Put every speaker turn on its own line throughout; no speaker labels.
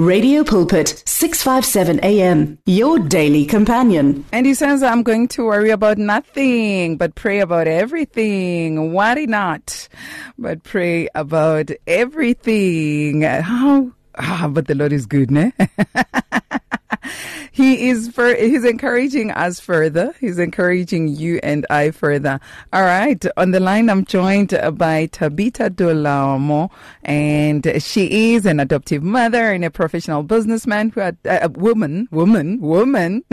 Radio Pulpit, 657 AM, your daily companion.
And he says, I'm going to worry about nothing, but pray about everything. Why not? But pray about everything. How? Ah, but the Lord is good, ne? he is for he's encouraging us further. He's encouraging you and I further. All right. On the line, I'm joined by Thabitha Dolamo, and she is an adoptive mother and a professional businessman who had uh, a woman, woman, woman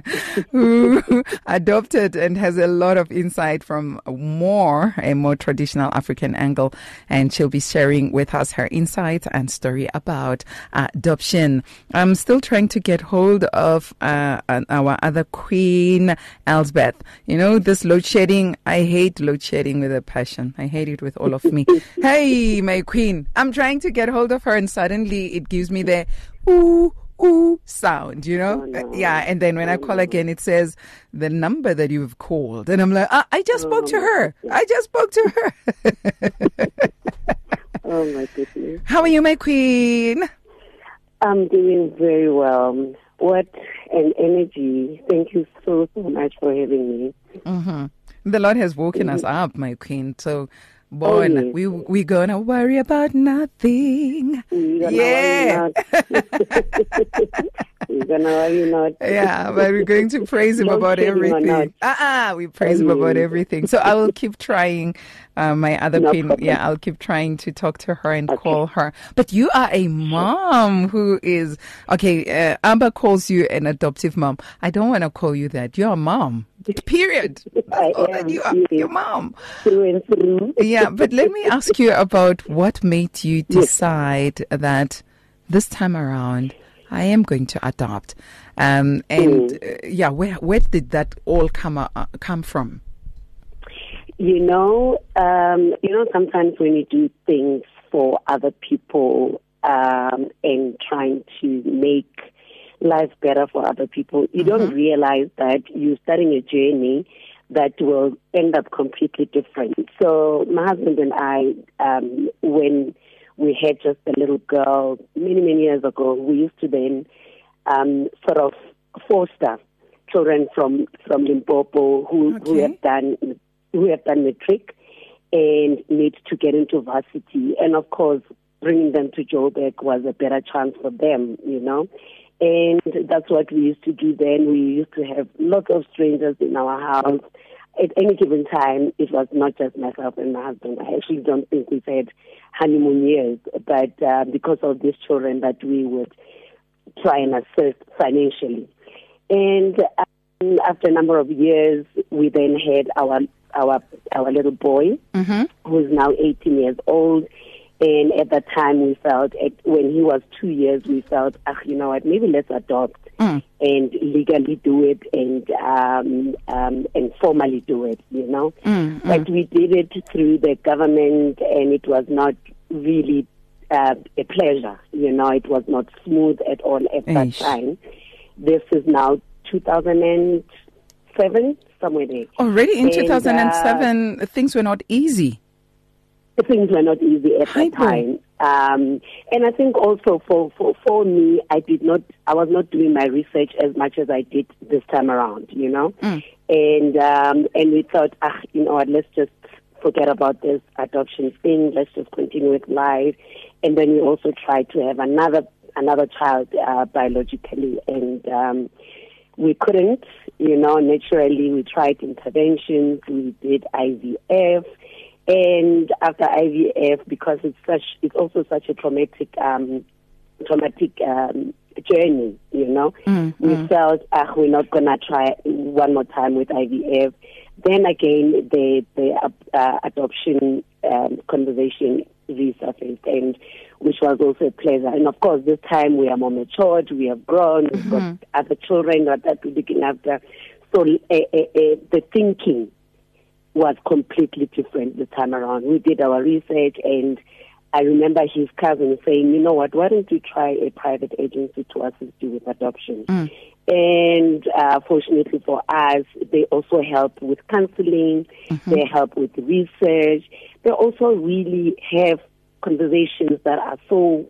who adopted and has a lot of insight from more a more traditional African angle. And she'll be sharing with us her insights and story about adoption. I'm still trying to get hold of uh, our other queen, Elsbeth. You know, this load shedding, I hate load shedding with a passion. I hate it with all of me. hey, my queen, I'm trying to get hold of her, and suddenly it gives me the ooh, ooh sound, you know?
Oh, no.
Yeah, and then when I call again, it says the number that you've called. And I'm like, ah, I just spoke to her. I just spoke to her.
Oh my goodness.
How are you, my queen?
I'm doing very well. What an energy. Thank you so, so much for having me.
Mm-hmm. The Lord has woken us up, my queen. So, boy,
yes.
we we gonna worry about nothing.
We're
Yeah.
worry not. We're gonna worry not.
Yeah, but we're going to praise him about everything. Uh-uh, we praise him about
Mm.
everything. So I will keep trying. Uh, my other
No
queen,
problem.
yeah, I'll keep trying to talk to her and
Okay.
call her. But you are a mom who is okay. Uh, Amber calls you an adoptive mom. I don't want to call you that. You're a mom. Period.
I
all
am,
you are.
yes.
You're mom.
Through through.
Yeah, but let me ask you about what made you decide that this time around I am going to adopt. Um, and
Mm.
uh, yeah, where where did that all come uh, come from?
You know, um, you know, sometimes when you do things for other people um, and trying to make life better for other people, you don't realize that you're starting a journey that will end up completely different. So my husband and I, um, when we had just a little girl many, many years ago, we used to then um, sort of foster children from from Limpopo who who have done who have done matric and need to get into varsity, and of course, bringing them to Joburg was a better chance for them, you know. And that's what we used to do then. We used to have lots of strangers in our house. At any given time, it was not just myself and my husband. I actually don't think we've had honeymoon years, but uh, because of these children that we would try and assist financially. And um, after a number of years, we then had our our our little boy,
Mm-hmm.
who's now 18 years old. And at that time, we felt, at, when he was two years, we felt, ah, you know what, maybe let's adopt
Mm.
and legally do it and um, um, and formally do it, you know.
Mm,
But we did it through the government, and it was not really uh, a pleasure, you know. It was not smooth at all at that time. This is now 2007, somewhere there.
Already in
And, uh,
2007, things were not easy.
Things were not easy at that time. Um, and I think also for, for, for me, I did not, I was not doing my research as much as I did this time around, you know?
Mm.
And, um, and we thought, ah, you know what, let's just forget about this adoption thing. Let's just continue with life. And then we also tried to have another, another child, uh, biologically. And, um, we couldn't, you know, naturally we tried interventions, we did IVF, and after IVF, because it's such, it's also such a traumatic, um, traumatic um, journey, you know,
Mm,
we felt, ah, we're not gonna try one more time with IVF. Then again, the the uh, adoption um, conversation resurfaced, and which was also a pleasure. And of course, this time we are more matured, we have grown, we've got other children that that we're looking after. So uh, uh, the thinking was completely different this time around. We did our research, and I remember his cousin saying, "You know what? Why don't you try a private agency to assist you with adoption?"
Mm.
And uh, fortunately for us, they also help with counseling. They help with research. They also really have conversations that are so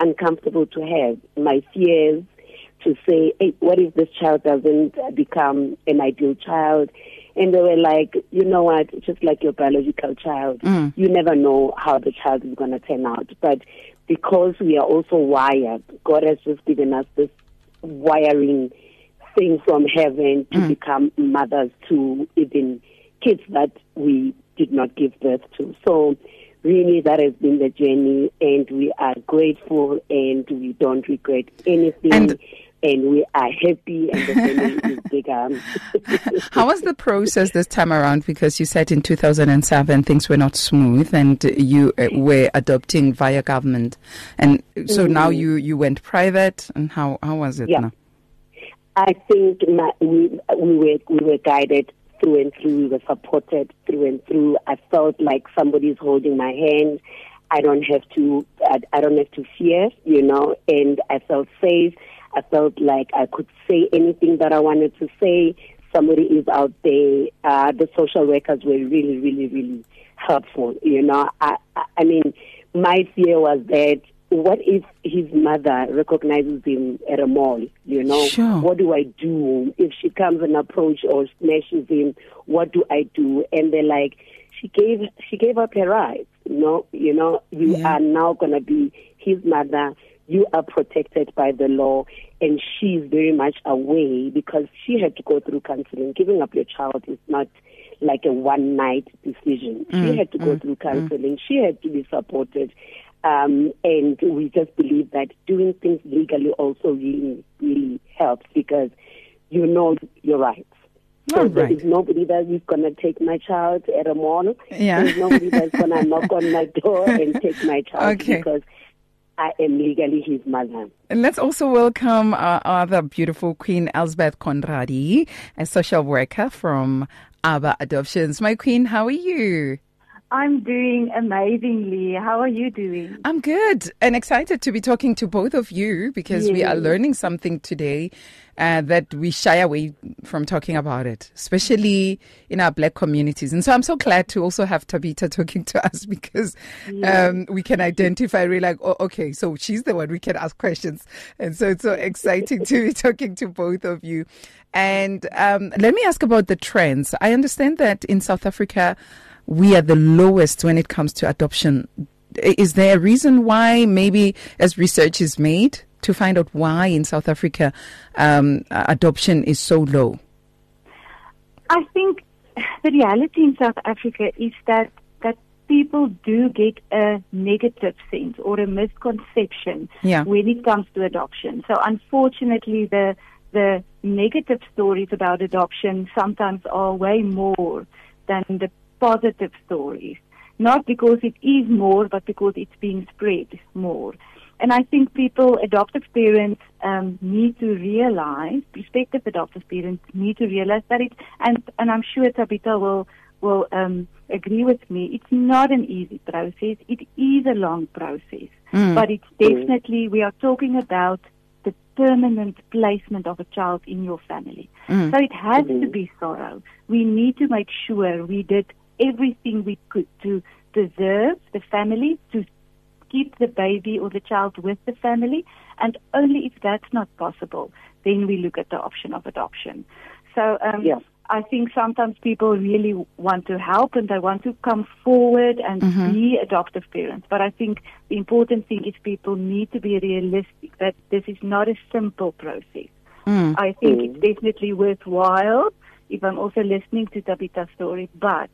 uncomfortable to have. My fears to say, hey, what if this child doesn't become an ideal child? And they were like, you know what, just like your biological child,
Mm.
you never know how the child is going to turn out. But because we are also wired, God has just given us this wiring thing from heaven to become mothers to even kids that we did not give birth to. So really that has been the journey and we are grateful and we don't regret anything
And-
and, we are happy and the family is bigger.
How was the process this time around? Because you said in 2007 things were not smooth and you uh, were adopting via government. And so now you, you went private. And how, how was it
Yeah.
now?
I think my, we we were we were guided through and through. We were supported through and through. I felt like somebody's holding my hand. I don't have to. I, I don't have to fear, you know. And I felt safe. I felt like I could say anything that I wanted to say. Somebody is out there. Uh, the social workers were really, really, really helpful. You know, I, I, I mean, my fear was that what if his mother recognizes him at a mall? You know,
Sure.
what do I do if she comes and approach or smashes him? What do I do? And they're like, she gave she gave up her rights. You know, you know, you
Yeah.
are now gonna be his mother. You are protected by the law, and she's very much away because she had to go through counseling. Giving up your child is not like a one night decision. she mm, had to go mm, through mm. counseling. She had to be supported. Um, and we just believe that doing things legally also really, really helps because you know your rights. So
All
there
right.
is nobody that is going to take my child at a mall.
Yeah.
There's nobody that's going to knock on my door and take my child
Okay.
because I am legally his mother.
And let's also welcome uh, our other beautiful Queen Elsbeth Conradi, a social worker from ABBA Adoptions. My queen, how are you?
I'm doing amazingly. How are you doing?
I'm good and excited to be talking to both of you because we are learning something today uh, that we shy away from talking about it, especially in our black communities. And so I'm so glad to also have Thabitha talking to us because um, we can identify, really like, oh, okay, so she's the one we can ask questions. And so it's so exciting to be talking to both of you. And um, let me ask about the trends. I understand that in South Africa, we are the lowest when it comes to adoption. Is there a reason why, maybe as research is made to find out why in South Africa um, adoption is so low?
I think the reality in South Africa is that that people do get a negative sense or a misconception
Yeah.
when it comes to adoption. So unfortunately, the the negative stories about adoption sometimes are way more than the positive stories. Not because it is more, but because it's being spread more. And I think people, adoptive parents, um, need to realize, prospective adoptive parents need to realize that it, and, and I'm sure Thabitha will, will um, agree with me, it's not an easy process. It is a long process.
Mm.
But it's definitely, we are talking about the permanent placement of a child in your family.
Mm.
So it has to be sorrow. We need to make sure we did everything we could to preserve the family, to keep the baby or the child with the family, and only if that's not possible, then we look at the option of adoption. So um,
Yeah.
I think sometimes people really want to help and they want to come forward and be adoptive parents. But I think the important thing is people need to be realistic that this is not a simple process.
Mm.
I think it's definitely worthwhile if I'm also listening to Thabitha's story, but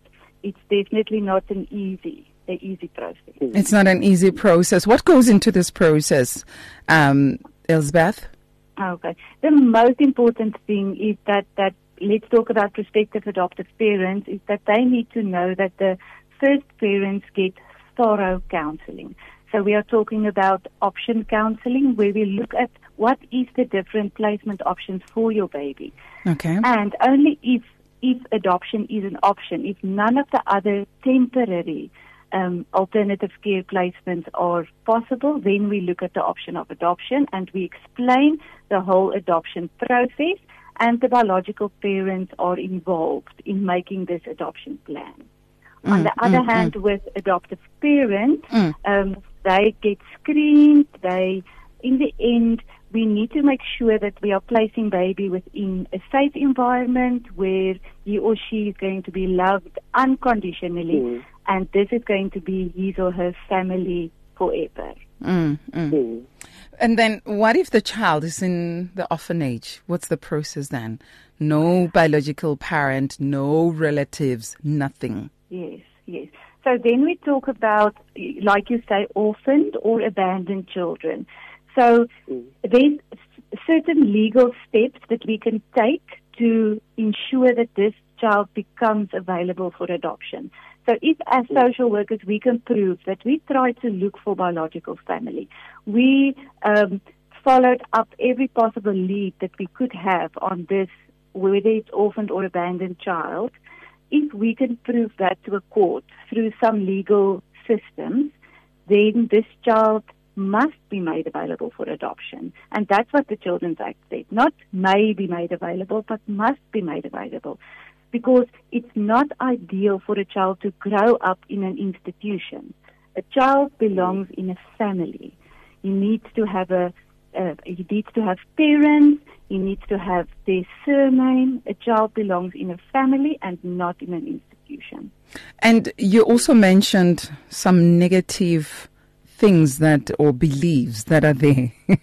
it's definitely not an easy, an easy process.
It's not an easy process. What goes into this process, um, Elsbeth?
Okay. The most important thing is that, that let's talk about prospective adoptive parents is that they need to know that the first parents get thorough counseling. So we are talking about option counseling where we look at what is the different placement options for your baby.
Okay.
And only if if adoption is an option, if none of the other temporary um, alternative care placements are possible, then we look at the option of adoption and we explain the whole adoption process and the biological parents are involved in making this adoption plan. On the other hand, with adoptive parents,
Mm.
um, they get screened. They, in the end, we need to make sure that we are placing baby within a safe environment where he or she is going to be loved unconditionally, mm. and this is going to be his or her family forever.
Mm, mm. mm. And then, what if the child is in the orphanage? What's the process then? No biological parent, no relatives, nothing.
Yes, yes. So then we talk about, like you say, orphaned or abandoned children. So mm. there's certain legal steps that we can take to ensure that this child becomes available for adoption. So if as mm. social workers we can prove that we try to look for biological family, we um, followed up every possible lead that we could have on this, whether it's orphaned or abandoned child, if we can prove that to a court through some legal systems, then this child must be made available for adoption. And that's what the Children's Act said. Not may be made available, but must be made available. Because it's not ideal for a child to grow up in an institution. A child belongs in a family. He needs to have a, uh, he needs to have parents. He needs to have their surname. A child belongs in a family and not in an institution.
And you also mentioned some negative things that or beliefs that are there.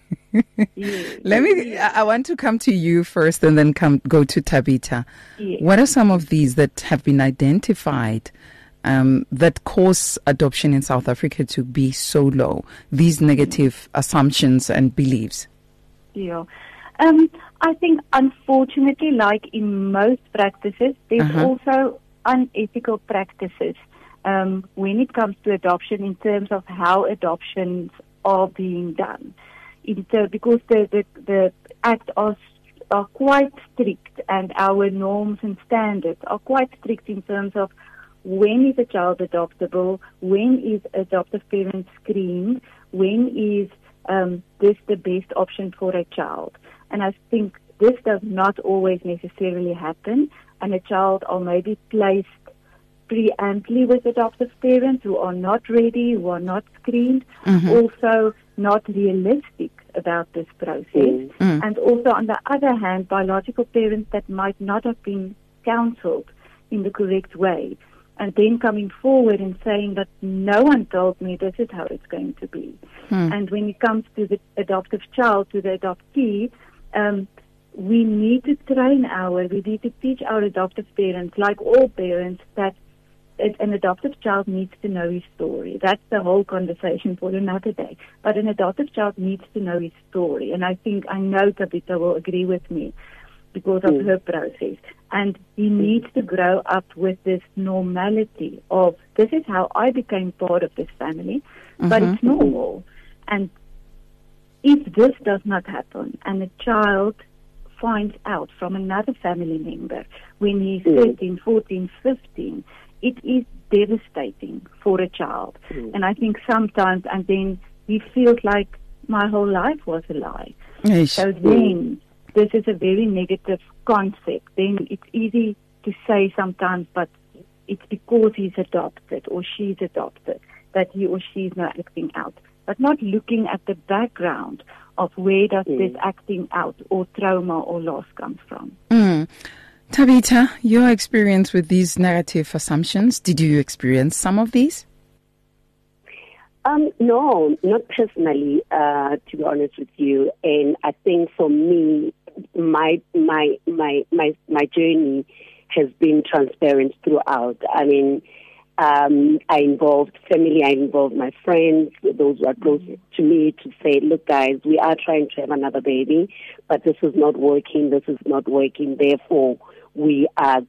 yes. Let me. I want to come to you first, and then come go to Thabitha. Yes. What are some of these that have been identified um, that cause adoption in South Africa to be so low? These negative assumptions and beliefs.
Yeah. Um, I think, unfortunately, like in most practices, there's uh-huh. also unethical practices um, when it comes to adoption in terms of how adoptions are being done. Ter- because the, the, the Act are, are quite strict and our norms and standards are quite strict in terms of when is a child adoptable, when is adoptive parent screened, when is um, this the best option for a child. And I think this does not always necessarily happen, and a child are maybe placed preemptly with adoptive parents who are not ready, who are not screened, mm-hmm. also not realistic about this process. Mm-hmm. And also, on the other hand, biological parents that might not have been counseled in the correct way. And then coming forward and saying that no one told me this is how it's going to be. Mm. And when it comes to the adoptive child, to the adoptee, um, we need to train our, we need to teach our adoptive parents, like all parents, that an adoptive child needs to know his story. That's the whole conversation for another day. But an adoptive child needs to know his story. And I think, I know Thabitha will agree with me because of mm. her process. And he mm. needs to grow up with this normality of, this is how I became part of this family, mm-hmm. but it's normal. And if this does not happen and a child finds out from another family member when he's mm. 13, 14, 15, it is devastating for a child. Mm. And I think sometimes, and then he feels like my whole life was a lie. Yes. So then, this is a very negative concept. Then it's easy to say sometimes, but it's because he's adopted or she's adopted that he or she is not acting out. But not looking at the background of where does mm. this acting out or trauma or loss comes from.
Mm. Thabitha, your experience with these negative assumptions, did you experience some of these?
Um, no, not personally, uh, to be honest with you. And I think for me, my my my my my journey has been transparent throughout. I mean, um, I involved family, I involved my friends, those who are close to me, to say, look, guys, we are trying to have another baby, but this is not working. This is not working. Therefore, we are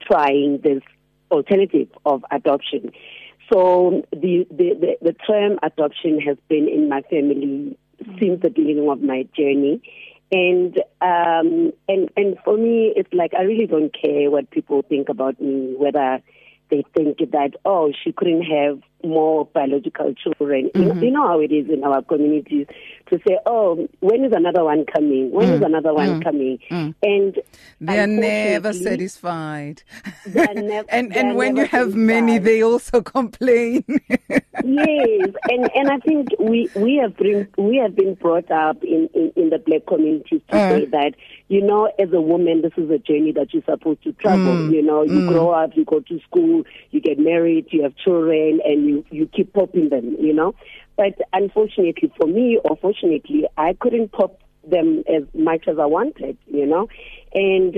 trying this alternative of adoption. So the, the, the, the term adoption has been in my family since the beginning of my journey. And um, and and for me, it's like I really don't care what people think about me, whether they think that oh she couldn't have more biological children. Mm-hmm. You, know, how it is in our communities to say, "Oh, when is another one coming? When mm. is another one mm. coming?" Mm. And
they are never satisfied.
They are nev-
and and when
you
have many, they also complain.
yes, and and I think we we have been we have been brought up in in, in the black communities to uh. say that you know, as a woman, this is a journey that you're supposed to travel. Mm. You know, you mm. grow up, you go to school, you get married, you have children, and you you keep popping them. You know, but unfortunately for me, or fortunately, I couldn't pop them as much as I wanted. You know, and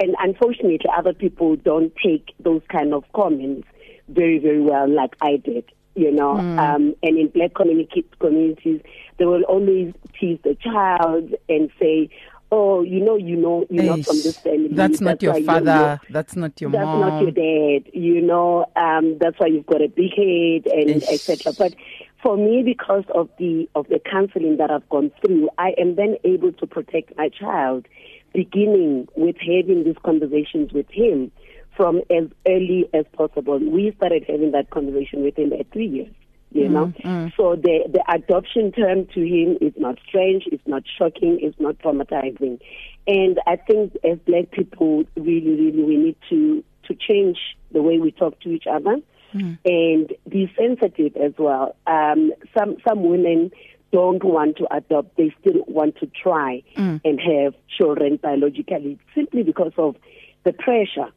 and unfortunately, other people don't take those kind of comments very very well, like I did you know, mm. um, and in black community, communities, they will always tease the child and say, oh, you know, you know, you're Eish, not from this family.
That's not your father. that's not your
that's
mom.
That's not your dad. You know, um, that's why you've got a big head and etc. But for me, because of the of the counseling that I've gone through, I am then able to protect my child, beginning with having these conversations with him from as early as possible. We started having that conversation with him at three years you know. Mm, mm. So the the adoption term to him is not strange, it's not shocking, it's not traumatizing. And I think as black people really, really we need to to change the way we talk to each other mm. and be sensitive as well. Um, some some women don't want to adopt, they still want to try mm. and have children biologically simply because of the pressure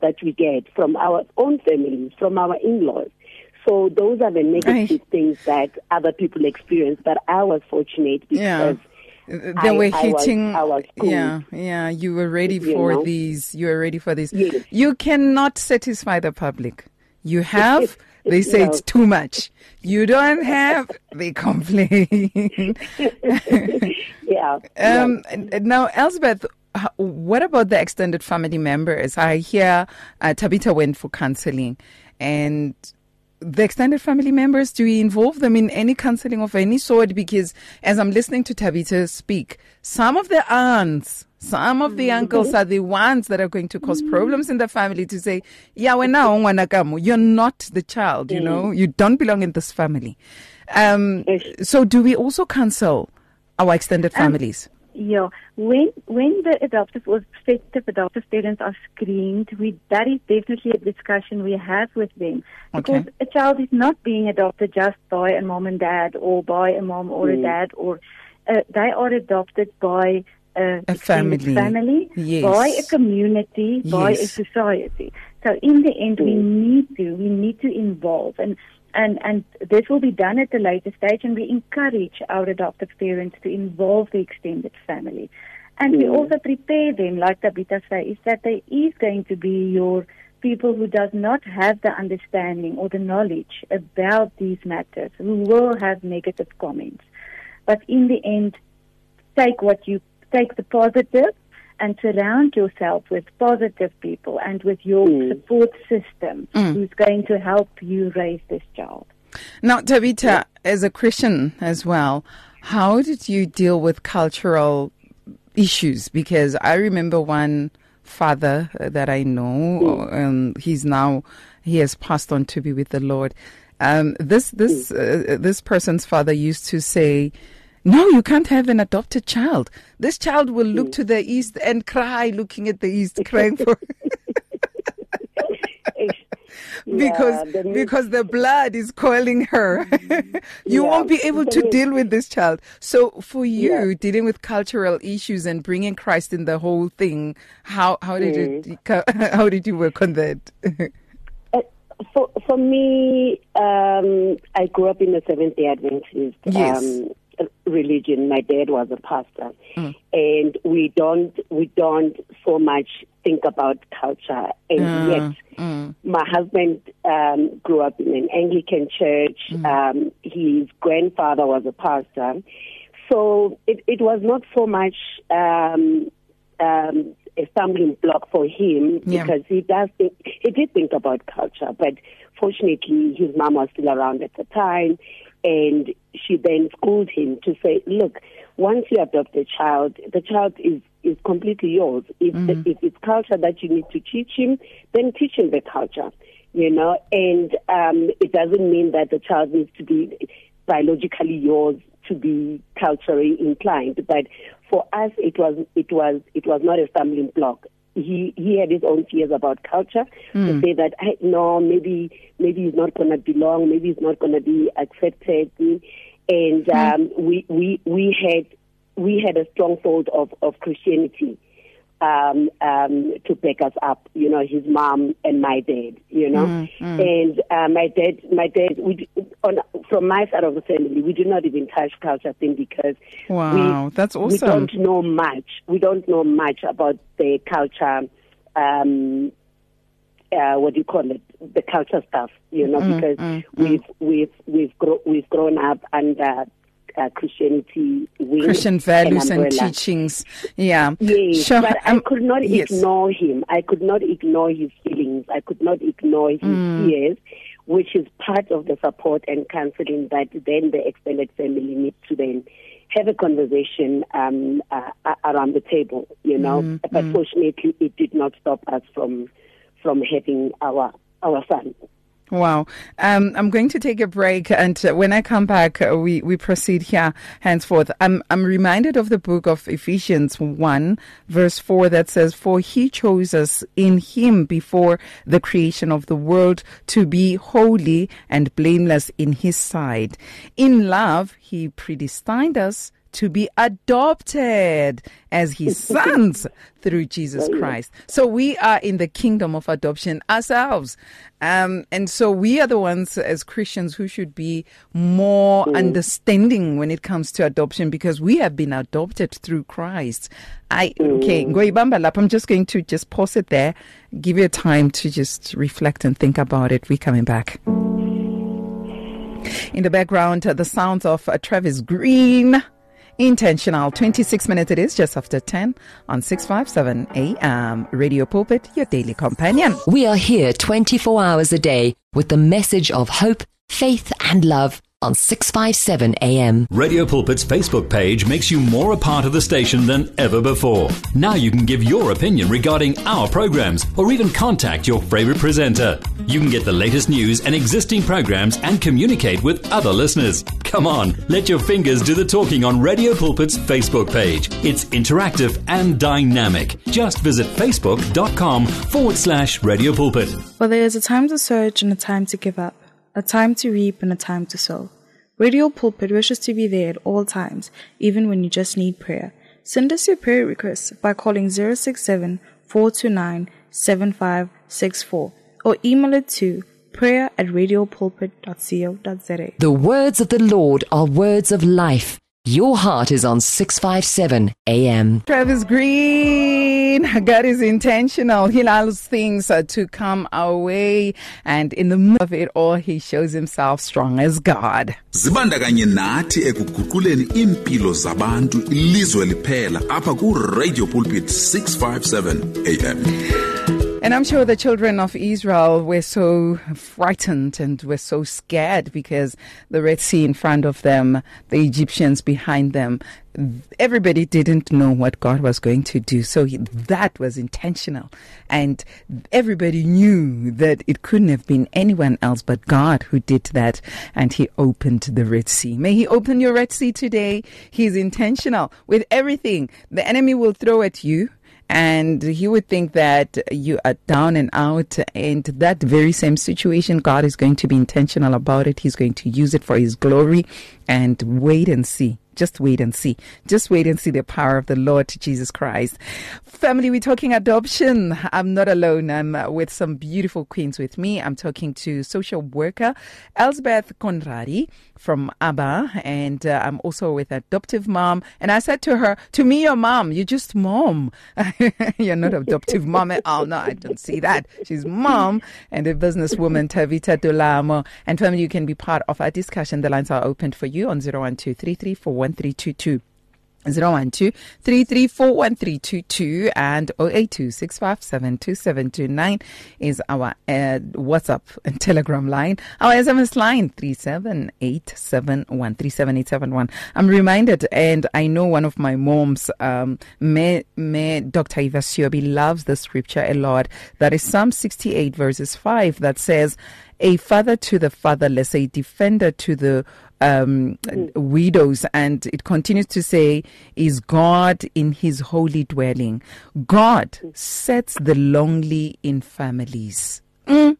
that we get from our own families, from our in-laws. So those are the negative Aye. things that other people experience. But I was fortunate because. Yeah.
They
I,
were hitting.
I was, I was.
Yeah, yeah. You were ready for you know? these. You were ready for these.
Yes.
You cannot satisfy the public. You have. They say no. it's too much. You don't have. They complain.
yeah.
Um. Yeah. Now, Elsbeth, what about the extended family members? I hear uh, Thabitha went for counseling, and the extended family members, do we involve them in any counseling of any sort? Because as I'm listening to Thabitha speak, some of the aunts, some of the uncles mm-hmm. are the ones that are going to cause problems in the family to say, yeah, we're now you're not the child, you know, mm. you don't belong in this family. Um, so do we also counsel our extended families? Um,
yeah, when when the adoptive or prospective adoptive parents are screened, we that is definitely a discussion we have with them because okay. a child is not being adopted just by a mom and dad or by a mom or mm. a dad or uh, they are adopted by a,
a family,
family
yes.
by a community, yes. by a society. So in the end, mm. we need to we need to involve and and, and this will be done at a later stage, and we encourage our adoptive parents to involve the extended family. And mm. we also prepare them, like Thabitha says, is that there is going to be your people who does not have the understanding or the knowledge about these matters, who will have negative comments. But in the end, take what you take the positive and surround yourself with positive people and with your mm. support system mm. who's going to help you raise this child.
Now, Thabitha, yeah. as a Christian as well, how did you deal with cultural issues? Because I remember one father that I know, mm. um, he's now he has passed on to be with the Lord. Um, this this mm. uh, this person's father used to say no, you can't have an adopted child. This child will look to the east and cry, looking at the east, crying for. because yeah, because the blood is calling her you yeah, won't be able to deal with this child so for you yeah. dealing with cultural issues and bringing christ in the whole thing how how did mm. it how did you work on that
uh, for for me um, i grew up in the seventh day adventist
yes.
Um, religion. My dad was a pastor, mm. and we don't we don't so much think about culture. And mm. yet, mm. my husband um, grew up in an Anglican church. Mm. Um, his grandfather was a pastor, so it, it was not so much. Um, um, a stumbling block for him yeah. because he does think he did think about culture, but fortunately his mom was still around at the time and she then schooled him to say, look, once you adopt a child, the child is, is completely yours. If, mm-hmm. the, if it's culture that you need to teach him, then teach him the culture. you know, and um, it doesn't mean that the child needs to be biologically yours to be culturally inclined. But for us, it was it was it was not a stumbling block. He he had his own fears about culture mm. to hmm. say that hey, no, maybe maybe he's not going to belong, maybe he's not going to be accepted, and mm. um, we we we had we had a strong thought of of Christianity um, um, to back us up. You know, his mom and my dad. You know, mm, mm. and uh, my dad, my dad. We on from my side of the family, we do not even touch culture thing because
wow,
we,
that's awesome.
We don't know much. We don't know much about the culture. Um, uh, what do you call it? The culture stuff, you know, mm, because mm, we've mm. we've we've gro- we've grown up under uh, Christianity
Christian values and, and, teachings. Yeah.
Yes, sure. but um, I could not yes. ignore him. I could not ignore his feelings. I could not ignore his mm. fears, which is part of the support and counseling that then the extended family needs to then have a conversation um, uh, around the table, you know. Mm. But mm. fortunately, it did not stop us from from having our our son.
Wow. Um, I'm going to take a break, and when I come back, uh, we, we proceed here henceforth. I'm, I'm reminded of the book of Ephesians 1, verse 4, that says, For he chose us in him before the creation of the world to be holy and blameless in his sight. In love, he predestined us to be adopted as his sons through Jesus Christ. So we are in the kingdom of adoption ourselves. Um, and so we are the ones as Christians who should be more mm. understanding when it comes to adoption because we have been adopted through Christ. I okay, mm. I'm just going to just pause it there, give you time to just reflect and think about it. We're coming back. In the background, the sounds of uh, Travis Green Intentional. 26 minutes it is, just after 10 on 657 AM. Radio Pulpit, your daily companion.
We are here 24 hours a day with the message of hope, faith, and love on 657 AM.
Radio Pulpit's Facebook page makes you more a part of the station than ever before. Now you can give your opinion regarding our programs or even contact your favorite presenter. You can get the latest news and existing programs and communicate with other listeners. Come on, let your fingers do the talking on Radio Pulpit's Facebook page. It's interactive and dynamic. Just visit facebook.com forward slash radio pulpit.
Well, there is a time to search and a time to give up a time to reap and a time to sow. Radio Pulpit wishes to be there at all times, even when you just need prayer. Send us your prayer requests by calling 067 429 7564 or email it to prayer at radiopulpit.co.za.
The words of the Lord are words of life. Your heart is on 657 AM.
Travis Green, God is intentional. He allows things uh, to come our way, and in the middle of it all, He shows Himself strong as God.
zibandakanye nathi ekuguquleni impilo zabantu ilizwe liphela apha ku radio pulpit 657 am
And I'm sure the children of Israel were so frightened and were so scared because the Red Sea in front of them, the Egyptians behind them. Everybody didn't know what God was going to do. So that was intentional. And everybody knew that it couldn't have been anyone else but God who did that. And He opened the Red Sea. May He open your Red Sea today. He's intentional with everything. The enemy will throw at you and he would think that you are down and out and that very same situation god is going to be intentional about it. He's going to use it for his glory and wait and see just wait and see. Just wait and see the power of the Lord Jesus Christ. Family, we're talking adoption. I'm not alone. I'm uh, with some beautiful queens with me. I'm talking to social worker Elsbeth Conradi from ABBA, and uh, I'm also with adoptive mom. And I said to her, To me, your mom, you're just mom. you're not adoptive mom at all. No, I don't see that. She's mom and a businesswoman, Thabitha Dolamo. And family, you can be part of our discussion. The lines are open for you on 012 1322 012 334 1322 and 082 657 2729 is our uh, WhatsApp and Telegram line. Our SMS line 37871 37871. I'm reminded, and I know one of my moms, um, me, me, Dr. Eva Siobi, loves the scripture a lot. That is Psalm 68, verses 5, that says, a father to the fatherless, a defender to the um, widows. And it continues to say, is God in his holy dwelling. God sets the lonely in families. Mm.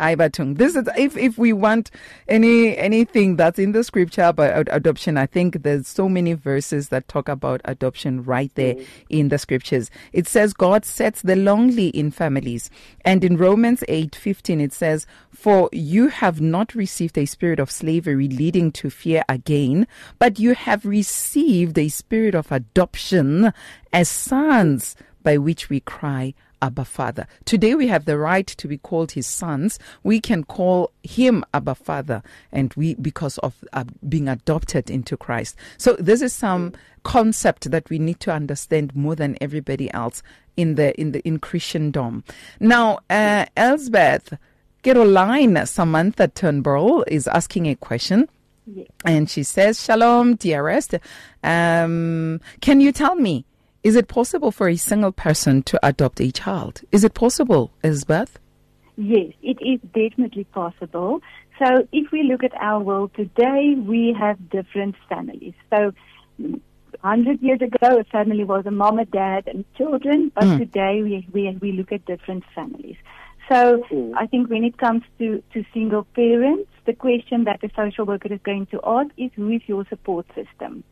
Hi, Batung. This is if if we want any anything that's in the scripture about ad- adoption. I think there's so many verses that talk about adoption right there mm. in the scriptures. It says God sets the lonely in families, and in Romans eight fifteen it says, "For you have not received a spirit of slavery leading to fear again, but you have received a spirit of adoption as sons, by which we cry." Abba Father. Today we have the right to be called his sons. We can call him Abba Father and we because of uh, being adopted into Christ. So this is some concept that we need to understand more than everybody else in the in the in Christendom. Now, uh, Elsbeth Caroline Samantha Turnbull is asking a question.
Yes.
And she says, Shalom, dearest. Um, can you tell me is it possible for a single person to adopt a child? Is it possible, Elizabeth?
Yes, it is definitely possible. So if we look at our world today, we have different families. So 100 years ago, a family was a mom, a dad, and children, but
Mm.
today we, we, we look at different families. So
Mm.
I think when it comes to, to single parents, the question that the social worker is going to ask is who is your support system?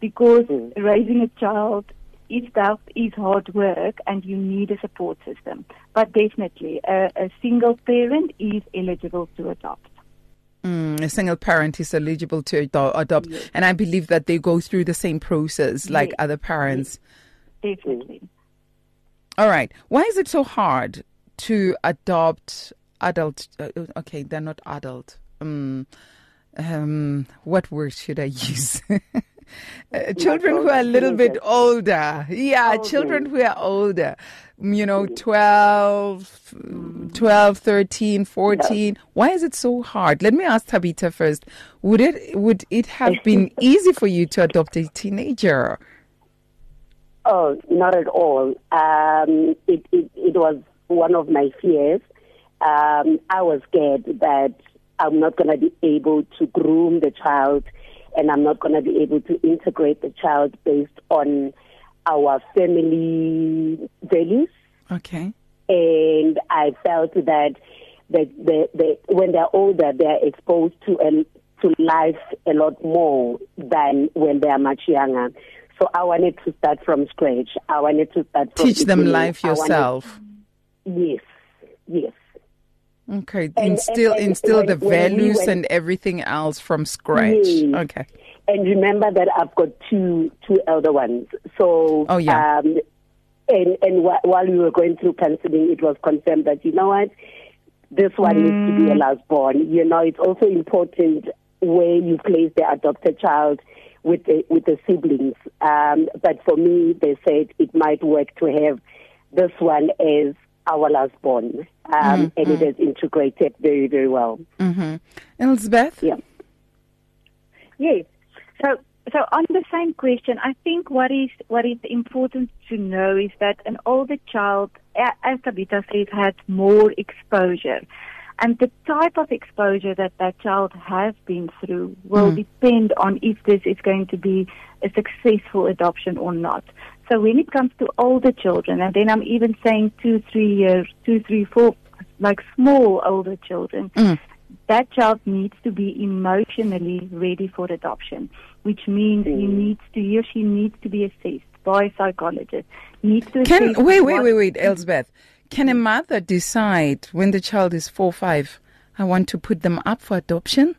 Because
Mm.
raising a child is tough, is hard work, and you need a support system. But definitely, a, a single parent is eligible to adopt.
Mm, a single parent is eligible to ado- adopt,
Yes.
and I believe that they go through the same process like
Yes.
other parents.
Definitely.
All right. Why is it so hard to adopt adult? Uh, okay, they're not adult. Um, um, what word should I use? Uh, children who are a little bit older. Yeah,
Older.
children who are older. Mm, You know, 12, 12, 13, 14. Why is it so hard? Let me ask Thabitha first. Would it would it have been easy for you to adopt a teenager?
Oh, not at all. Um, it, it, it was one of my fears. Um, I was scared that I'm not going to be able to groom the child and I'm not going to be able to integrate the child based on our family values.
Okay.
And I felt that that the, the, when they're older, they're exposed to a, to life a lot more than when they are much younger. So I wanted to start from scratch. I wanted to start from
Teach them life
I wanted-
yourself.
yes, yes.
Okay,
And-
instill
and- and
instill the
we
values
went-
and everything else from scratch.
Yes.
Okay.
And remember that I've got two two elder ones. So
Oh, yeah.
Um, and and wh- while we were going through counseling, it was confirmed that you know what, this one needs to be a last born. You know, it's also important where you place the adopted child with the with the siblings. Um, but for me, they said it might work to have this one as our last born, um, and it is integrated very very well.
Mm-hmm. Elizabeth?
Yeah.
Yes. So, so on the same question, I think what is what is important to know is that an older child, as Thabitha says, had more exposure, and the type of exposure that that child has been through will
Mm.
depend on if this is going to be a successful adoption or not. So when it comes to older children, and then I'm even saying two, three years, two, three, four, like small older children,
Mm.
that child needs to be emotionally ready for adoption, which means he needs to, he or she needs to be assessed by a psychologist. Needs to
Can wait, wait, wait, wait, Elsbeth. Can a mother decide when the child is four, five, I want to put them up for adoption?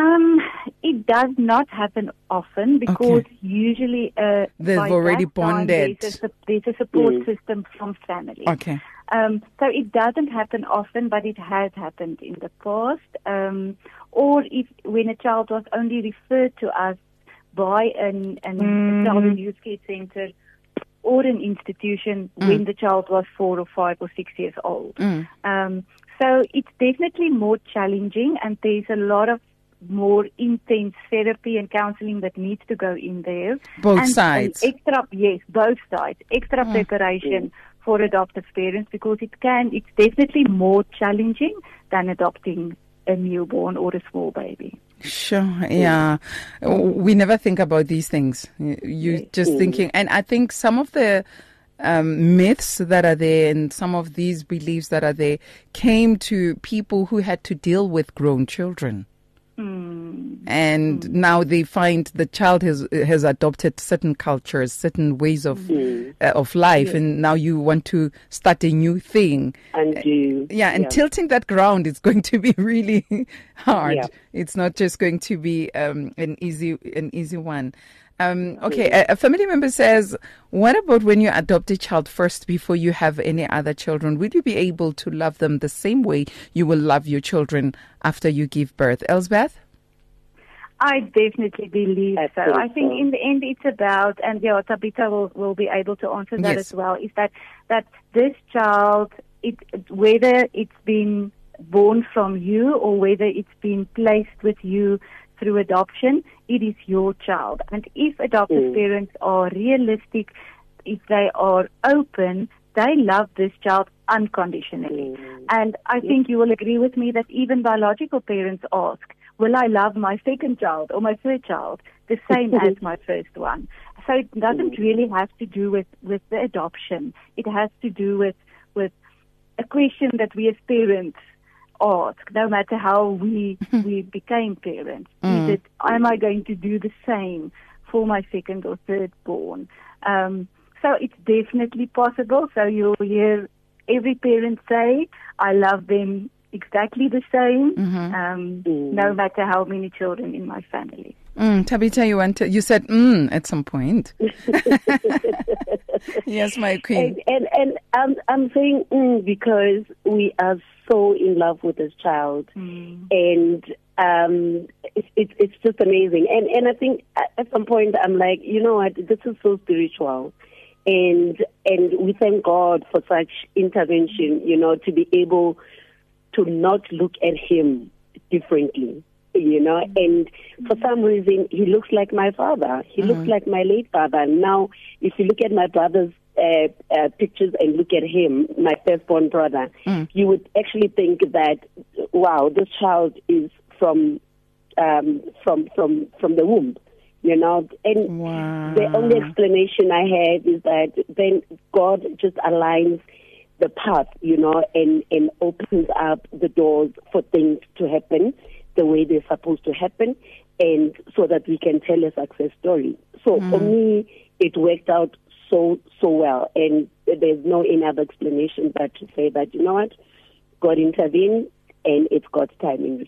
Um, it does not happen often because usually uh,
They've
by
already
that time
bonded.
There's a, there's a support
Mm.
system from family.
Okay.
Um, so it doesn't happen often, but it has happened in the past. Um, or if when a child was only referred to us by an, an child and youth care center or an institution when the child was four or five or six years old. Um, so it's definitely more challenging, and there's a lot of more intense therapy and counseling that needs to go in there.
Both
and,
sides.
And extra, yes, both sides. Extra preparation for adoptive parents because it can, it's definitely more challenging than adopting a newborn or a small baby.
Sure, yeah. We never think about these things. You- You just thinking, and I think some of the um, myths that are there and some of these beliefs that are there came to people who had to deal with grown children. And now they find the child has has adopted certain cultures, certain ways of uh, of life, and now you want to start a new thing.
And do
Yeah, and tilting that ground is going to be really hard.
Yeah.
It's not just going to be um, an easy an easy one. Um, okay, a, a family member says, "What about when you adopt a child first before you have any other children? Will you be able to love them the same way you will love your children after you give birth?" Elsbeth.
I definitely believe
I
so. I think
so.
in the end it's about, and yeah, Thabitha will, will be able to answer that
Yes.
as well, is that, that this child, it, whether it's been born from you or whether it's been placed with you through adoption, it is your child. And if adoptive mm. parents are realistic, if they are open, they love this child unconditionally. Mm. And I think you will agree with me that even biological parents ask, will I love my second child or my third child the same as my first one? So it doesn't mm. really have to do with, with the adoption. It has to do with, with a question that we as parents ask, no matter how we, we became parents. Is it, am I going to do the same for my second or third born? Um, so it's definitely possible. So you'll hear every parent say, I love them exactly the same, um, no matter how many children in my family.
Mm, Thabitha, you you said mm at some point. yes, my queen.
And and, and I'm I'm saying mm, because we are so in love with this child, and um, it's it's it's just amazing. And and I think at, at some point I'm like, you know what, this is so spiritual, and and we thank God for such intervention. You know, to be able to not look at him differently. You know, and for some reason he looks like my father. He looks like my late father. And now, if you look at my brother's uh, uh, pictures and look at him, my firstborn brother, you would actually think that, wow, this child is from um, from from from the womb. You know, and
Wow.
the only explanation I have is that then God just aligns the path, you know, and, and opens up the doors for things to happen the way they're supposed to happen, and so that we can tell a success story. So for me, it worked out so so well, and there's no any other explanation but to say that you know what, God intervened, and it's God's timing.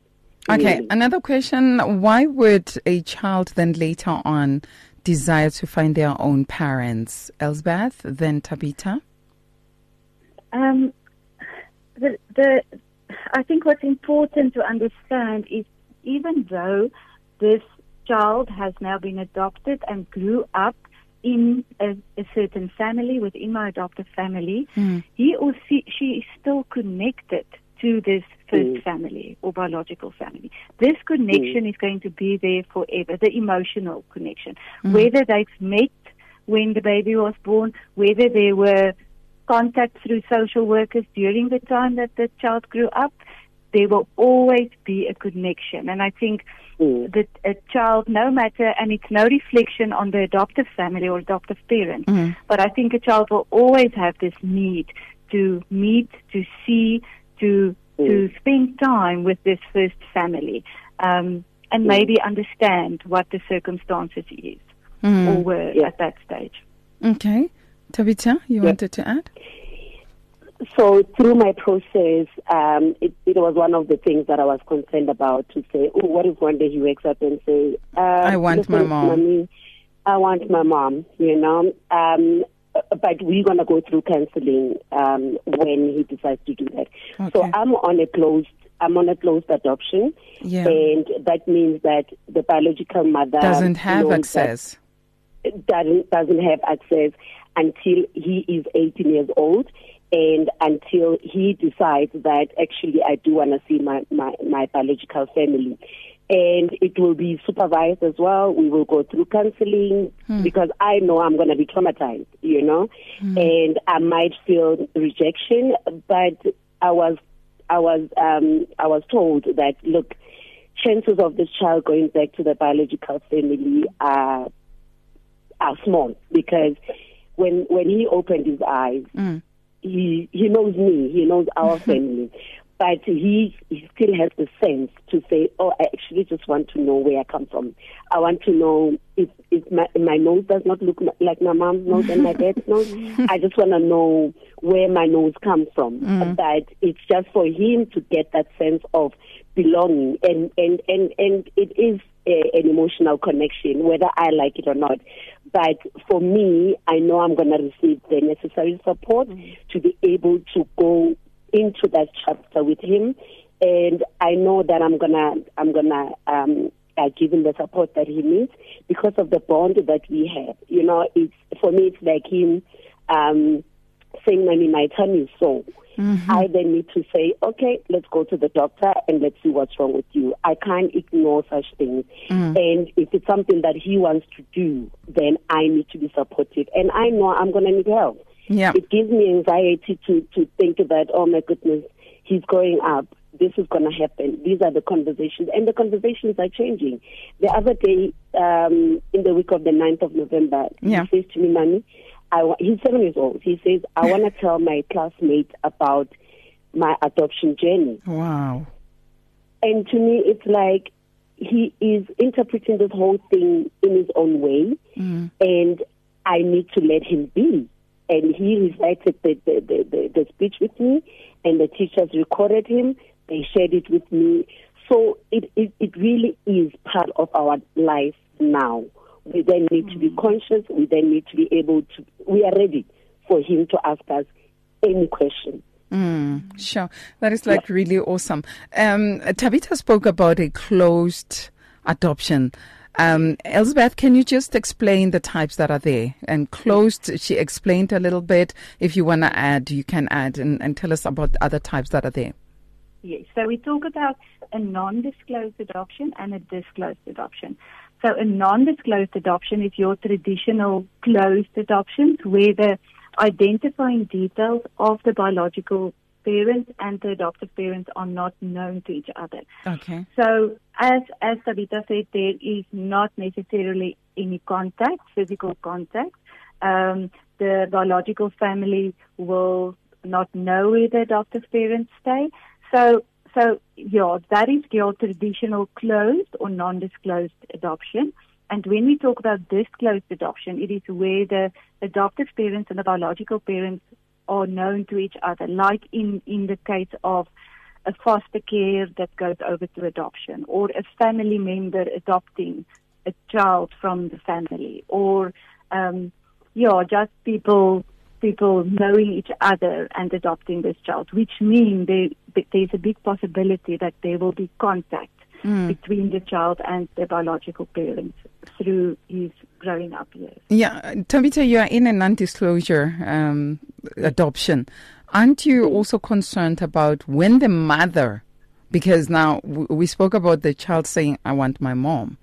Okay,
really.
another question. Why would a child then later on desire to find their own parents? Elsbeth, then Thabitha?
Um, the, the, I think what's important to understand is even though this child has now been adopted and grew up in a, a certain family within my adoptive family, hmm. he or she, she is still connected to this first hmm. family or biological family. This connection hmm. is going to be there forever, the emotional connection. Whether they've met when the baby was born, whether there were contact through social workers during the time that the child grew up, there will always be a connection. And I think mm. that a child, no matter, and it's no reflection on the adoptive family or adoptive parent, mm. but I think a child will always have this need to meet, to see, to to mm. spend time with this first family, um, and maybe understand what the circumstances is or were
Yeah.
at that stage.
Okay. Thabitha, you wanted to add?
So through my process, um, it, it was one of the things that I was concerned about to say, oh, what if one day he wakes up and says, uh,
I want my mom."
Mommy, I want my mom, you know. Um, but we're going to go through counseling um, when he decides to do that. So I'm on a closed I'm on a closed adoption,
Yeah.
and that means that the biological mother
Doesn't have access.
doesn't doesn't have access until he is 18 years old and until he decides that actually I do want to see my, my my biological family. And it will be supervised as well. We will go through counseling because I know I'm going to be traumatized you know? And I might feel rejection but I was I was um I was told that look chances of this child going back to the biological family are are small because when when he opened his eyes, mm. he he knows me, he knows our family, but he he still has the sense to say, oh, I actually just want to know where I come from. I want to know if if my my nose does not look like my mom's nose and my dad's nose. I just want to know where my nose comes from. Mm. But it's just for him to get that sense of belonging, and and and and it is a, an emotional connection, whether I like it or not. But for me, I know I'm going to receive the necessary support to be able to go into that chapter with him, and I know that I'm gonna I'm gonna um, uh, give him the support that he needs because of the bond that we have. You know, it's for me, it's like him um, saying, "Mommy, my tummy is sore." I then need to say, okay, let's go to the doctor and let's see what's wrong with you. I can't ignore such things. And if it's something that he wants to do, then I need to be supportive. And I know I'm going to need help.
Yeah.
It gives me anxiety to, to think that, oh my goodness, he's growing up. This is going to happen. These are the conversations. And the conversations are changing. The other day, um, in the week of the 9th of November,
Yeah.
he says to me, Mommy, I wa- he's seven years old. He says, I want to tell my classmate about my adoption journey.
Wow.
And to me, it's like he is interpreting this whole thing in his own way, mm. and I need to let him be. And he recited the, the, the, the, the speech with me, and the teachers recorded him. They shared it with me. So it, it, it really is part of our life now. We then need to be conscious. We then need to be able to, we are ready for him to ask us any question.
Sure. That is like really awesome. Um, Thabitha spoke about a closed adoption. Um, Elizabeth, can you just explain the types that are there? And closed, she explained a little bit. If you want to add, you can add and, and tell us about the other types that are there.
Yes. So we talk about a non-disclosed adoption and a disclosed adoption. So a non-disclosed adoption is your traditional closed adoptions where the identifying details of the biological parents and the adoptive parents are not known to each other.
Okay.
So as as Thabitha said, there is not necessarily any contact, physical contact. Um, the biological family will not know where the adoptive parents stay. So so yeah, that is your traditional closed or non-disclosed adoption. And when we talk about disclosed adoption, it is where the adoptive parents and the biological parents are known to each other, like in, in the case of a foster care that goes over to adoption, or a family member adopting a child from the family, or um, yeah, just people people knowing each other and adopting this child, which means there, there's a big possibility that there will be contact mm. between the child and the biological parents through his growing up years.
Yeah, Thabitha, you are in a non-disclosure um, adoption. Aren't you mm. also concerned about when the mother, because now we spoke about the child saying, I want my mom.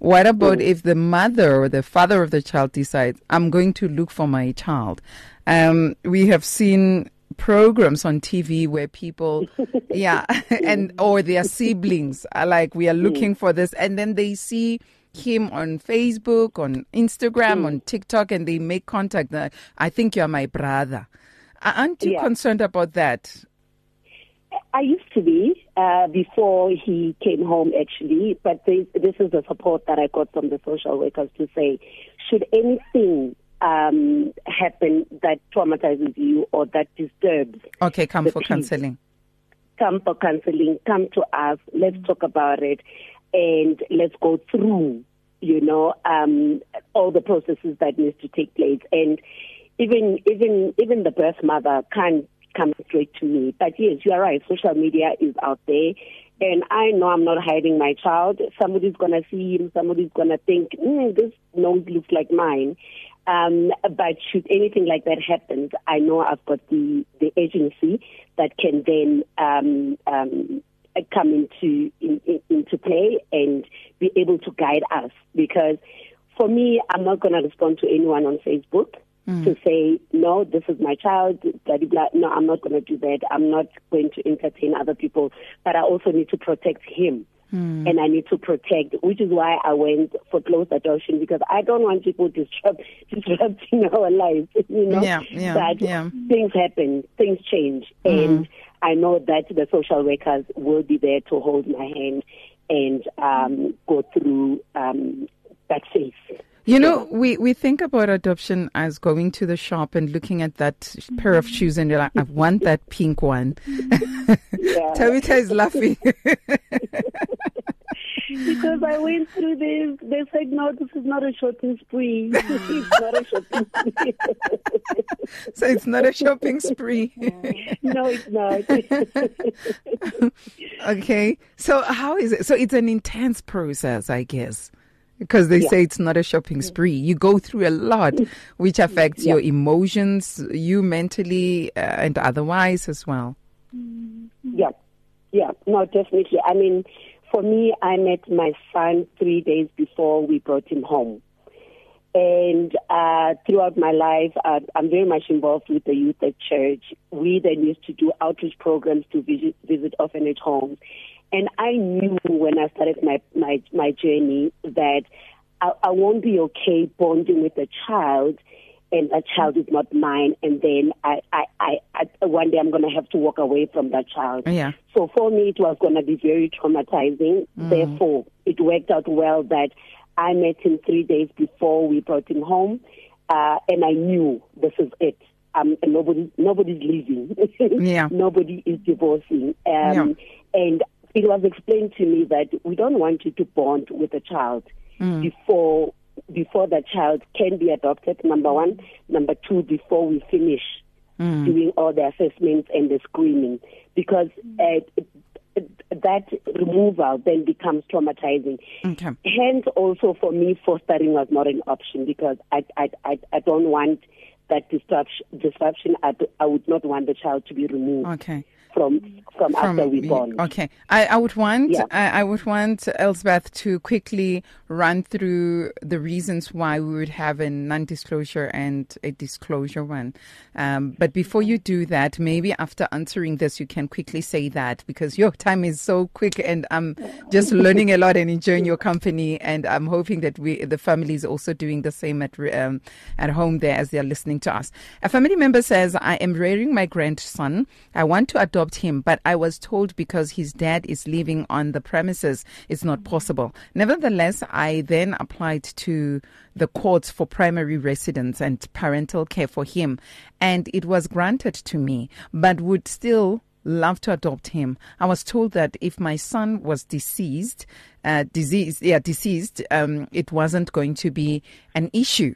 What about mm. if the mother or the father of the child decides, I'm going to look for my child? Um, we have seen programs on TV where people, yeah, and or their siblings are like, we are looking for this, and then they see him on Facebook, on Instagram, on TikTok, and they make contact. That I think you're my brother. Aren't you
Yeah.
concerned about that?
I used to be uh, before he came home, actually, but this, this is the support that I got from the social workers to say, should anything um, happen that traumatizes you or that disturbs,
Okay, come for
peace.
counseling.
come for counseling, come to us, let's talk about it, and let's go through, you know, um, all the processes that needs to take place. And even even even the birth mother can't coming straight to me. But yes, you are right. Social media is out there. And I know I'm not hiding my child. Somebody's going to see him. Somebody's going to think, mm, this nose looks like mine. Um, but should anything like that happen, I know I've got the, the agency that can then um, um, come into in, in, into play and be able to guide us. Because for me, I'm not going to respond to anyone on Facebook mm. to say, no, this is my child, blah, blah, blah. No, I'm not going to do that. I'm not going to entertain other people. But I also need to protect him. Mm. And I need to protect, which is why I went for close adoption because I don't want people disrupt, disrupting our lives. You know,
yeah, yeah,
that
yeah.
things happen, things change, mm. and I know that the social workers will be there to hold my hand and um, go through um, that phase.
You know, we, we think about adoption as going to the shop and looking at that pair of shoes and you're like, I want that pink one.
Yeah.
Thabitha is laughing.
because I went through this. They said, no, this is not a shopping spree. it's not a shopping spree.
so it's not a shopping spree.
no, it's not.
okay. So how is it? So it's an intense process, I guess. Because they
Yeah.
say it's not a shopping spree. You go through a lot, which affects
Yeah.
your emotions, you mentally uh, and otherwise as well.
Yeah, yeah, no, definitely. I mean, for me, I met my son three days before we brought him home. And uh, throughout my life, uh, I'm very much involved with the youth at church. We then used to do outreach programs to visit, visit orphanage homes. And I knew when I started my, my, my journey that I, I won't be okay bonding with a child and that child is not mine. And then I, I, I, I one day I'm going to have to walk away from that child.
Yeah.
So for me, it was going to be very traumatizing. Therefore, it worked out well that I met him three days before we brought him home, uh, and I knew this is it. Um, and nobody, nobody's leaving.
Yeah.
Nobody is divorcing. Um, And it was explained to me that we don't want you to bond with a child before before the child can be adopted. Number one, number two, before we finish doing all the assessments and the screening, because uh, that removal then becomes traumatizing.
Okay.
Hence, also for me, fostering was not an option because I I I, I don't want that disruption. Disruption. I, do- I would not want the child to be removed
Okay.
From from, after we born.
Okay, I, I would want
Yeah.
I, I would want Elsbeth to quickly run through the reasons why we would have a non-disclosure and a disclosure one. Um, but before you do that, maybe after answering this, you can quickly say that because your time is so quick, and I'm just learning a lot and enjoying your company, and I'm hoping that we the family is also doing the same at um, at home there as they are listening to us. A family member says, "I am rearing my grandson. I want to adopt him, but I was told because his dad is living on the premises, it's not possible. Nevertheless, I then applied to the courts for primary residence and parental care for him, and it was granted to me, but would still love to adopt him. I was told that if my son was deceased, uh, diseased, yeah, deceased, um, it wasn't going to be an issue.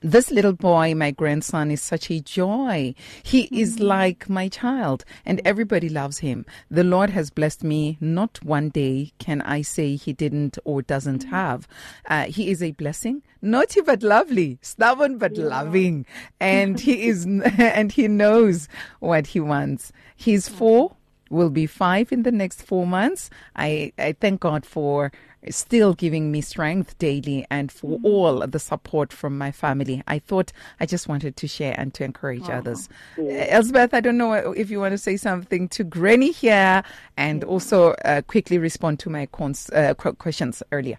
This little boy, my grandson, is such a joy. He is mm-hmm. like my child, and everybody loves him. The Lord has blessed me. Not one day can I say he didn't or doesn't mm-hmm. have. Uh, he is a blessing, naughty but lovely, stubborn but loving, and he is, and he knows what he wants. He's mm-hmm. four will be five in the next four months. I, I thank God for still giving me strength daily and for all the support from my family. I thought I just wanted to share and to encourage others. Uh, Elsbeth, I don't know if you want to say something to Granny here and also uh, quickly respond to my cons- uh, questions earlier.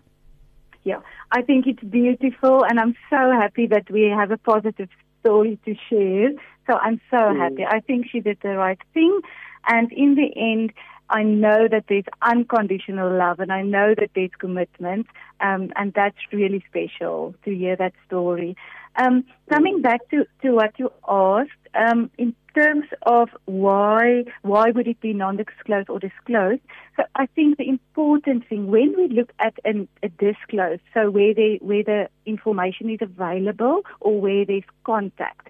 Yeah, I think it's beautiful, and I'm so happy that we have a positive story to share. So I'm so happy. I think she did the right thing, and in the end, I know that there's unconditional love, and I know that there's commitment, um, and that's really special to hear that story. Um, coming back to, to what you asked, um, in terms of why why would it be non-disclosed or disclosed? So I think the important thing when we look at an, a disclosed, so where the where the information is available or where there's contact,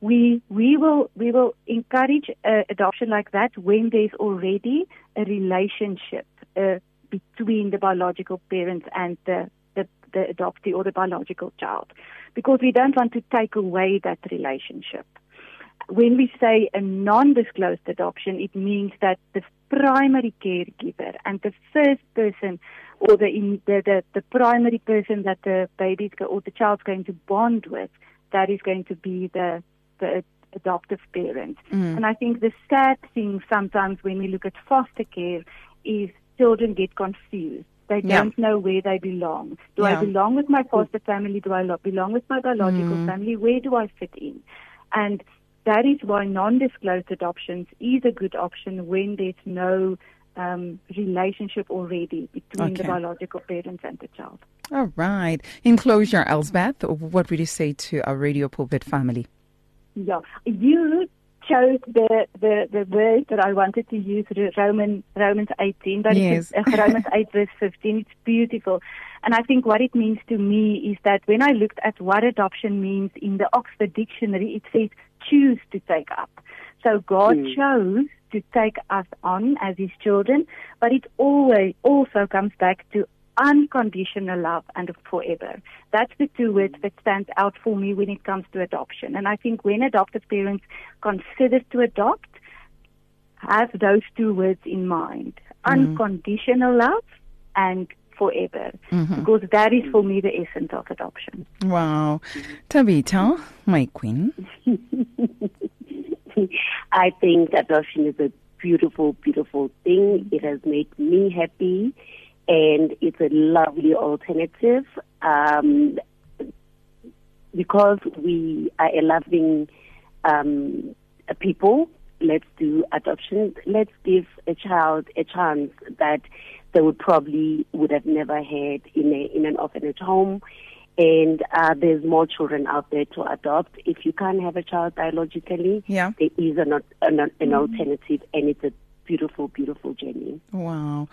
we we will we will encourage uh, adoption like that when there's already a relationship uh, between the biological parents and the, the the adoptee or the biological child, because we don't want to take away that relationship. When we say a non-disclosed adoption, it means that the primary caregiver and the first person or the, the, the, the primary person that the baby or the child's going to bond with, that is going to be the the adoptive parent. Mm. And I think the sad thing sometimes when we look at foster care is children get confused. They yeah. don't know where they belong. Do yeah. I belong with my foster family? Do I belong with my biological mm. family? Where do I fit in? And that is why non-disclosed adoptions is a good option when there's no um, relationship already between okay. the biological parents and the child.
All right. In closure, Elsbeth, what would you say to our radio pulpit family?
Yeah, you chose the, the, the word that I wanted to use, Roman, Romans 18, but
yes.
it's, uh, Romans 8 verse 15. It's beautiful. And I think what it means to me is that when I looked at what adoption means in the Oxford Dictionary, it says choose to take up. So God mm. chose to take us on as his children, but it always also comes back to unconditional love and forever. That's the two words that stand out for me when it comes to adoption. And I think when adoptive parents consider to adopt, have those two words in mind. Mm-hmm. Unconditional love and forever. Mm-hmm. Because that is for me the essence of adoption.
Wow. Thabitha, my queen.
I think adoption is a beautiful, beautiful thing. It has made me happy and it's a lovely alternative um, because we are a loving um, people. Let's do adoption. Let's give a child a chance that they would probably would have never had in a in an orphanage home. And uh, there's more children out there to adopt. If you can't have a child biologically,
yeah.
there is an, an, an mm-hmm. alternative, and it's a beautiful, beautiful journey.
Wow.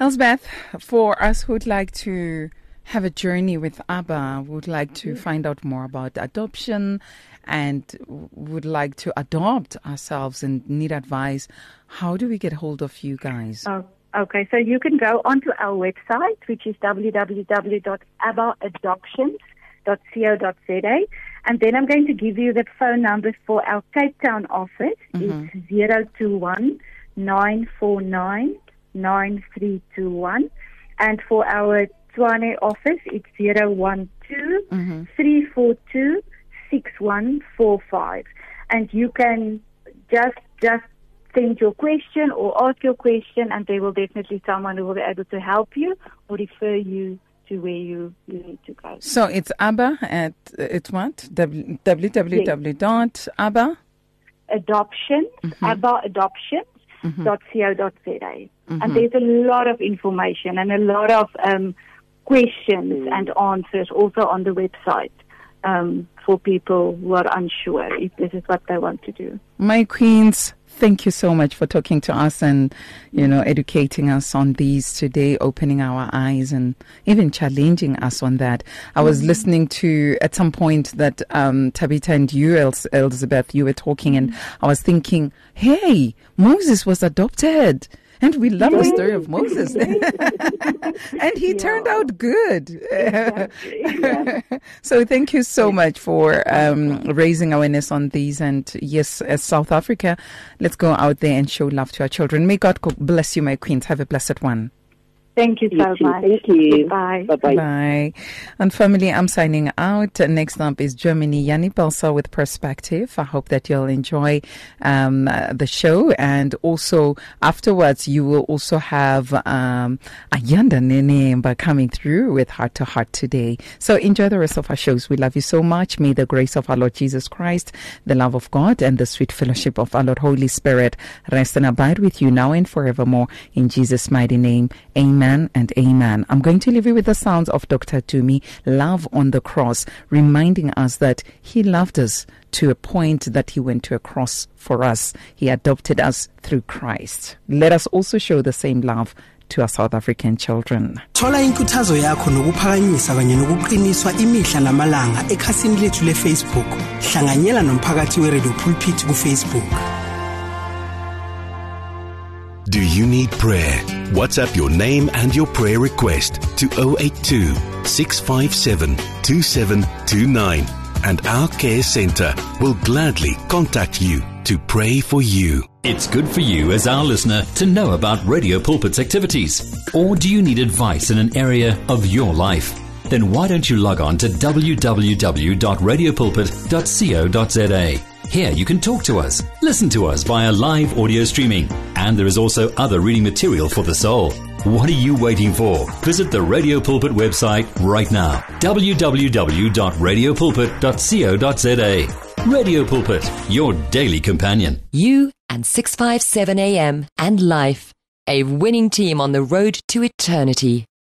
Elsbeth, for us who'd like to have a journey with ABBA, would like to find out more about adoption and would like to adopt ourselves and need advice, how do we get hold of you guys?
Oh, okay, so you can go onto our website, which is www.abbaadoptions.co.za. And then I'm going to give you the phone number for our Cape Town office. Mm-hmm. It's 021 949 9321. And for our Tshwane office, it's 012 mm-hmm. 342 6145. And you can just, just send your question or ask your question, and there will definitely someone who will be able to help you or refer you to where you, you need to go.
So it's ABBA at, it's what? www.abba?
Adoption, mm-hmm. ABBA Adoption mm-hmm. Mm-hmm. And there's a lot of information and a lot of um, questions mm. and answers also on the website um, for people who are unsure if this is what they want to do.
My queens, thank you so much for talking to us and, you know, educating us on these today, opening our eyes and even challenging us on that. I was mm-hmm. listening to at some point that um, Thabitha and you, Elizabeth, you were talking, and I was thinking, hey, Moses was adopted. And we love the story of Moses. and he yeah. turned out good. Exactly. so thank you so much for um, raising awareness on these. And yes, as South Africa, let's go out there and show love to our children. May God bless you, my queens. Have a blessed one.
Thank you so
you
much.
Thank you.
Bye.
Bye-bye.
Bye. And family, I'm signing out. Next up is Germany, Yanni Belsa with Perspective. I hope that you'll enjoy um, the show. And also afterwards, you will also have um, Ayanda Nenemba coming through with Heart to Heart today. So enjoy the rest of our shows. We love you so much. May the grace of our Lord Jesus Christ, the love of God, and the sweet fellowship of our Lord Holy Spirit rest and abide with you now and forevermore. In Jesus' mighty name, amen. Amen and amen. I'm going to leave you with the sounds of Dr. Tumi, Love on the Cross, reminding us that He loved us to a point that He went to a cross for us. He adopted us through Christ. Let us also show the same love to our South African children.
thola inkuthazo yakho nokuphakamisa kanye nokuqiniswa imihla namalanga ekhasini lethu lefacebook hlanganyela nomphakathi weradio pulpit kufacebook
Do you need prayer? WhatsApp your name and your prayer request to 082 657 2729 and our care center will gladly contact you to pray for you.
It's good for you as our listener to know about Radio Pulpit's activities. Or do you need advice in an area of your life? Then why don't you log on to www.radiopulpit.co.za. Here you can talk to us, listen to us via live audio streaming, and there is also other reading material for the soul. What are you waiting for? Visit the Radio Pulpit website right now. www.radiopulpit.co.za. Radio Pulpit, your daily companion.
You and 657 AM and life. A winning team on the road to eternity.